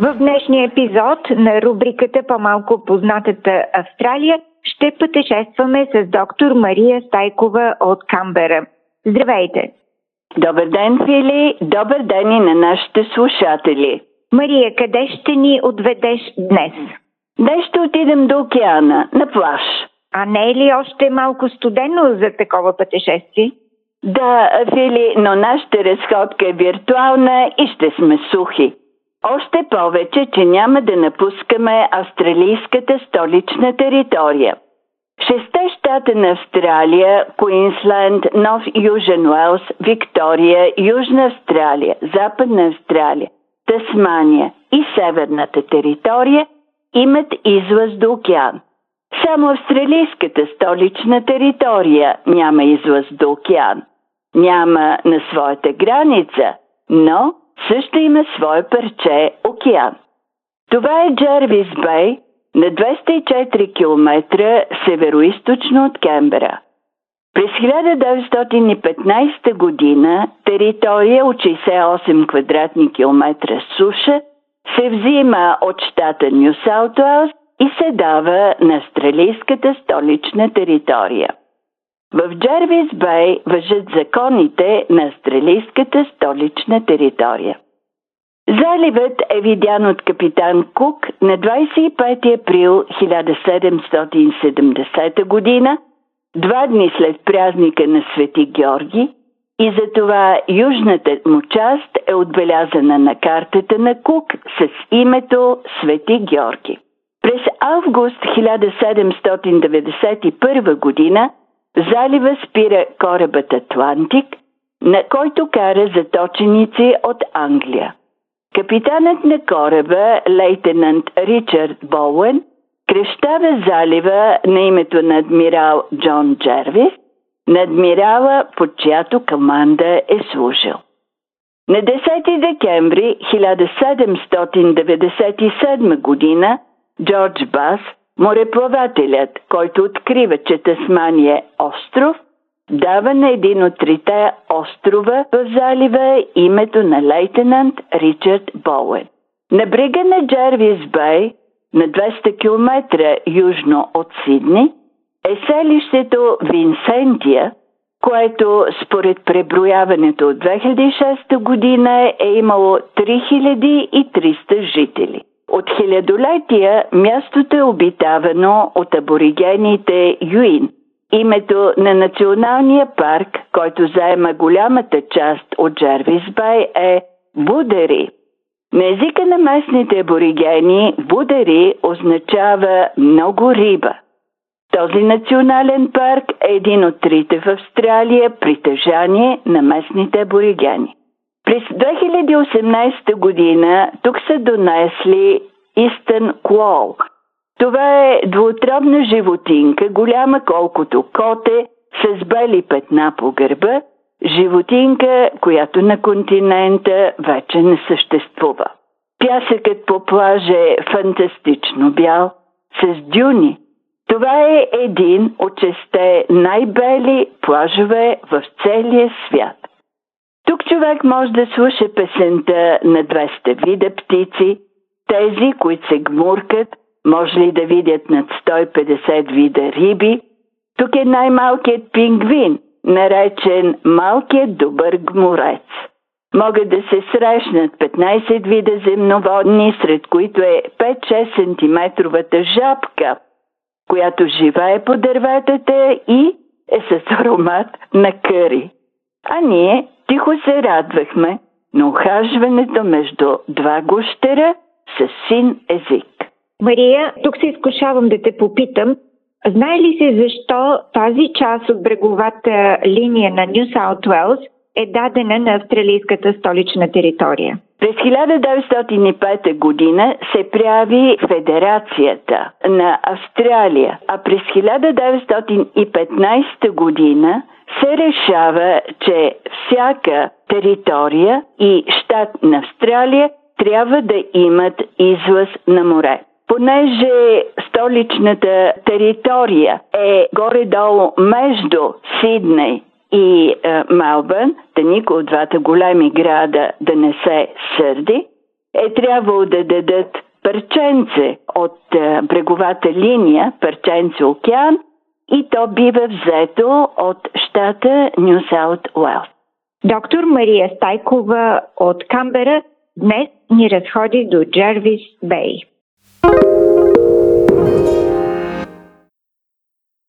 В днешния епизод на рубриката По-малко познатата Австралия ще пътешестваме с доктор Мария Стайкова от Камбера. Здравейте! Добър ден, Фили! Добър ден и на нашите слушатели! Мария, къде ще ни отведеш днес? Днес ще отидем до океана, на плаж. А не е ли още малко студено за такова пътешествие? Да, Фили, но нашата разходка е виртуална и ще сме сухи. Още повече, че няма да напускаме австралийската столична територия. Шесте щата на Австралия, Куинсленд, Нов Южен Уелс, Виктория, Южна Австралия, Западна Австралия, Тасмания и Северната територия имат излъз до океан. Само австралийската столична територия няма излъз до океан. Няма на своята граница, но също има свое парче океан. Това е Джервис Бей на 204 км североизточно от Кембера. През 1915 година територия от 68 квадратни километра суша се взима от щата Нью Саут Уелс и се дава на австралийската столична територия. В Джервис Бей въжат законите на австралийската столична територия. Заливът е видян от капитан Кук на 25 април 1770 година, два дни след празника на Свети Георги, и затова южната му част е отбелязана на картата на Кук с името Свети Георги. През август 1791 година залива спира корабът Атлантик, на който кара заточеници от Англия. Капитанът на кораба, лейтенант Ричард Боуен, крещава залива на името на адмирал Джон Джервис, на адмирала, под чиято команда е служил. На 10 декември 1797 година Джордж Бас, мореплавателят, който открива, че Тасмания е остров, дава на един от трите острова в залива името на лейтенант Ричард Боуен. На брега на Джервис Бей, на 200 км южно от Сидни, е селището Винсентия, което според преброяването от 2006 година е имало 3300 жители. От хилядолетия мястото е обитавано от аборигените Юин. Името на националния парк, който заема голямата част от Джервис Бай е Будери. На езика на местните аборигени Будери означава много риба. Този национален парк е един от трите в Австралия притежание на местните аборигени. През 2018 година тук са донесли Истън Клол. Това е двуотробна животинка, голяма колкото коте, с бели петна по гърба, животинка, която на континента вече не съществува. Пясъкът по плажа е фантастично бял, с дюни. Това е един от шесте най-бели плажове в целия свят. Тук човек може да слуша песента на 200 вида птици, тези, които се гмуркат, може ли да видят над 150 вида риби. Тук е най-малкият пингвин, наречен малкият добър гмурец. Могат да се срещнат 15 вида земноводни, сред които е 5-6 см жабка, която живее по дърветата и е с аромат на къри. А ние Тихо се радвахме на ухажването между два гущера с син език. Мария, тук се изкушавам да те попитам, знае ли се защо тази част от бреговата линия на Нью Саут Уелс е дадена на австралийската столична територия? През 1905 година се прави Федерацията на Австралия, а през 1915 година се решава, че всяка територия и щат на Австралия трябва да имат излъз на море. Понеже столичната територия е горе-долу между Сидней и е, Малбърн, да никой от двата големи града да не се сърди, е трябвало да дадат парченце от бреговата линия, парченце океан, и то бива взето от щата Нью Саут Уелс. Доктор Мария Стайкова от Камбера днес ни разходи до Джервис Бей.